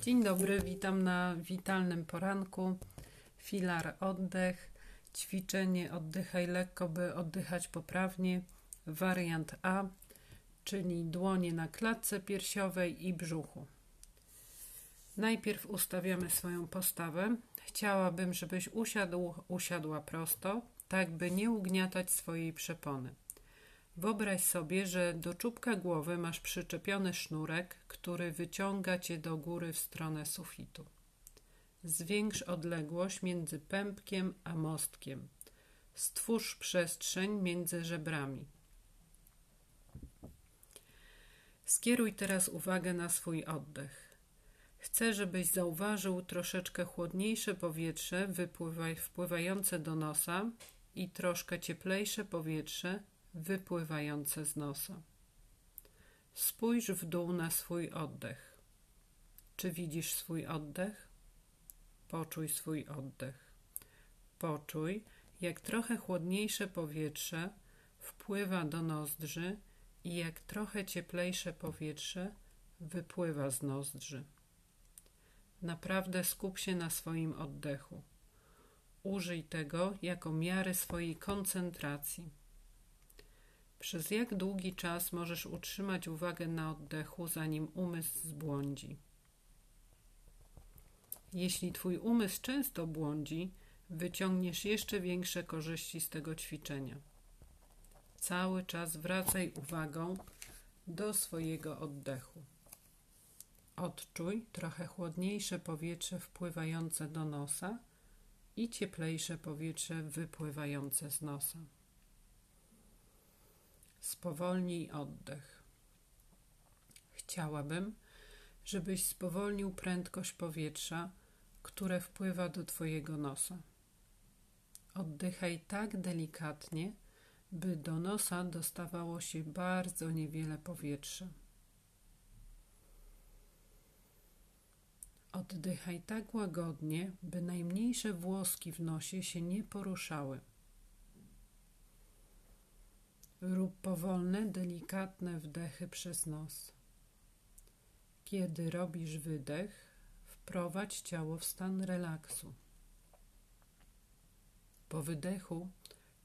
Dzień dobry, witam na witalnym poranku. Filar oddech, ćwiczenie oddychaj lekko, by oddychać poprawnie. Wariant A, czyli dłonie na klatce piersiowej i brzuchu. Najpierw ustawiamy swoją postawę. Chciałabym, żebyś usiadł, usiadła prosto, tak by nie ugniatać swojej przepony. Wyobraź sobie, że do czubka głowy masz przyczepiony sznurek, który wyciąga cię do góry w stronę sufitu. Zwiększ odległość między pępkiem a mostkiem. Stwórz przestrzeń między żebrami. Skieruj teraz uwagę na swój oddech. Chcę, żebyś zauważył troszeczkę chłodniejsze powietrze wpływające do nosa i troszkę cieplejsze powietrze wypływające z nosa. Spójrz w dół na swój oddech. Czy widzisz swój oddech? Poczuj swój oddech. Poczuj, jak trochę chłodniejsze powietrze wpływa do nozdrzy i jak trochę cieplejsze powietrze wypływa z nozdrzy. Naprawdę skup się na swoim oddechu. Użyj tego jako miary swojej koncentracji. Przez jak długi czas możesz utrzymać uwagę na oddechu, zanim umysł zbłądzi? Jeśli Twój umysł często błądzi, wyciągniesz jeszcze większe korzyści z tego ćwiczenia. Cały czas wracaj uwagą do swojego oddechu. Odczuj trochę chłodniejsze powietrze wpływające do nosa i cieplejsze powietrze wypływające z nosa. Spowolnij oddech. Chciałabym, żebyś spowolnił prędkość powietrza, które wpływa do Twojego nosa. Oddychaj tak delikatnie, by do nosa dostawało się bardzo niewiele powietrza. Oddychaj tak łagodnie, by najmniejsze włoski w nosie się nie poruszały. Rób powolne, delikatne wdechy przez nos. Kiedy robisz wydech, wprowadź ciało w stan relaksu. Po wydechu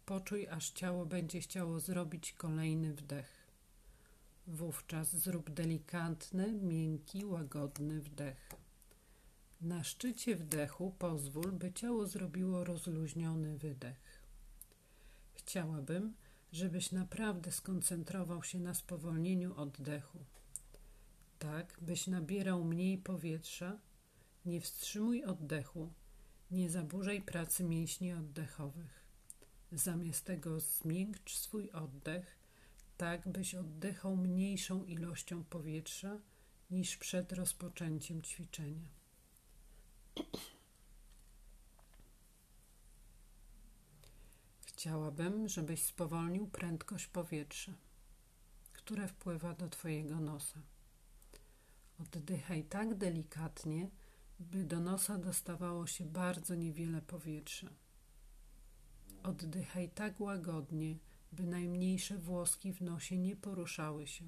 poczuj, aż ciało będzie chciało zrobić kolejny wdech. Wówczas zrób delikatny, miękki, łagodny wdech. Na szczycie wdechu pozwól, by ciało zrobiło rozluźniony wydech. Chciałabym, żebyś naprawdę skoncentrował się na spowolnieniu oddechu. Tak, byś nabierał mniej powietrza, nie wstrzymuj oddechu, nie zaburzaj pracy mięśni oddechowych. Zamiast tego zmiękcz swój oddech, tak byś oddychał mniejszą ilością powietrza niż przed rozpoczęciem ćwiczenia. Chciałabym, żebyś spowolnił prędkość powietrza, które wpływa do Twojego nosa. Oddychaj tak delikatnie, by do nosa dostawało się bardzo niewiele powietrza. Oddychaj tak łagodnie, by najmniejsze włoski w nosie nie poruszały się.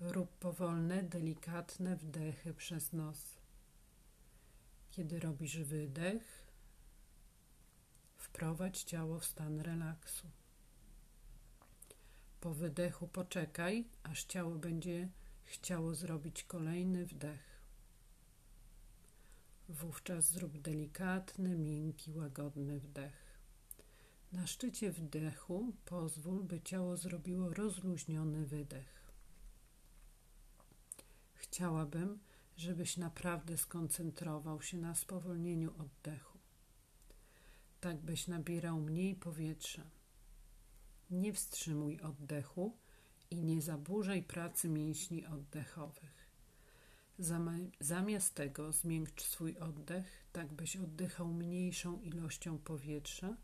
Rób powolne, delikatne wdechy przez nos. Kiedy robisz wydech, Wprowadź ciało w stan relaksu. Po wydechu poczekaj, aż ciało będzie chciało zrobić kolejny wdech. Wówczas zrób delikatny, miękki, łagodny wdech. Na szczycie wdechu pozwól, by ciało zrobiło rozluźniony wydech. Chciałabym, żebyś naprawdę skoncentrował się na spowolnieniu oddechu tak byś nabierał mniej powietrza. Nie wstrzymuj oddechu i nie zaburzaj pracy mięśni oddechowych. Zamiast tego zmiękcz swój oddech, tak byś oddychał mniejszą ilością powietrza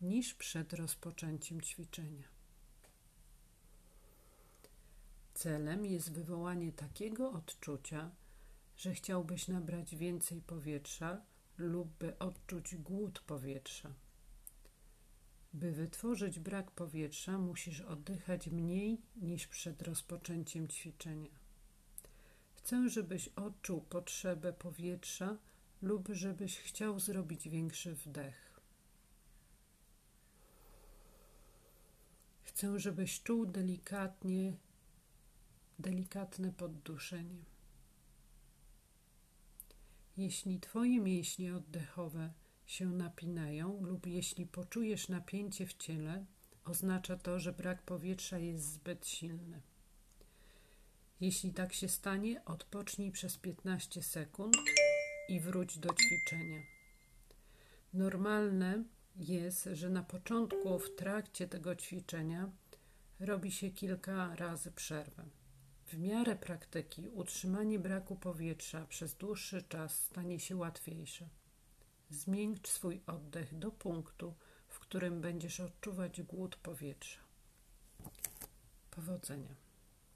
niż przed rozpoczęciem ćwiczenia. Celem jest wywołanie takiego odczucia, że chciałbyś nabrać więcej powietrza lub by odczuć głód powietrza. By wytworzyć brak powietrza, musisz oddychać mniej niż przed rozpoczęciem ćwiczenia. Chcę, żebyś odczuł potrzebę powietrza lub żebyś chciał zrobić większy wdech. Chcę, żebyś czuł delikatnie, delikatne podduszenie. Jeśli Twoje mięśnie oddechowe się napinają lub jeśli poczujesz napięcie w ciele, oznacza to, że brak powietrza jest zbyt silny. Jeśli tak się stanie, odpocznij przez 15 sekund i wróć do ćwiczenia. Normalne jest, że na początku, w trakcie tego ćwiczenia, robi się kilka razy przerwę. W miarę praktyki utrzymanie braku powietrza przez dłuższy czas stanie się łatwiejsze. Zmieńcz swój oddech do punktu, w którym będziesz odczuwać głód powietrza. Powodzenia.